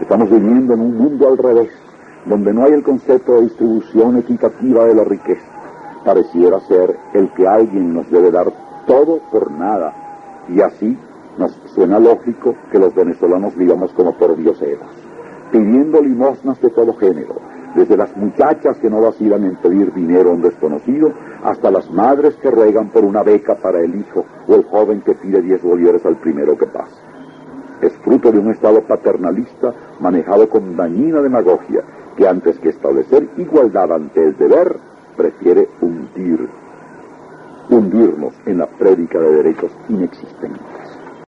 Estamos viviendo en un mundo al revés, donde no hay el concepto de distribución equitativa de la riqueza. Pareciera ser el que alguien nos debe dar todo por nada y así nos suena lógico que los venezolanos vivamos como por dioseros, pidiendo limosnas de todo género, desde las muchachas que no vacilan en pedir dinero a un desconocido, hasta las madres que ruegan por una beca para el hijo o el joven que pide 10 bolívares al primero que pasa. Es fruto de un estado paternalista manejado con dañina demagogia que antes que establecer igualdad ante el deber, prefiere hundir, hundirnos en la prédica de derechos inexistentes.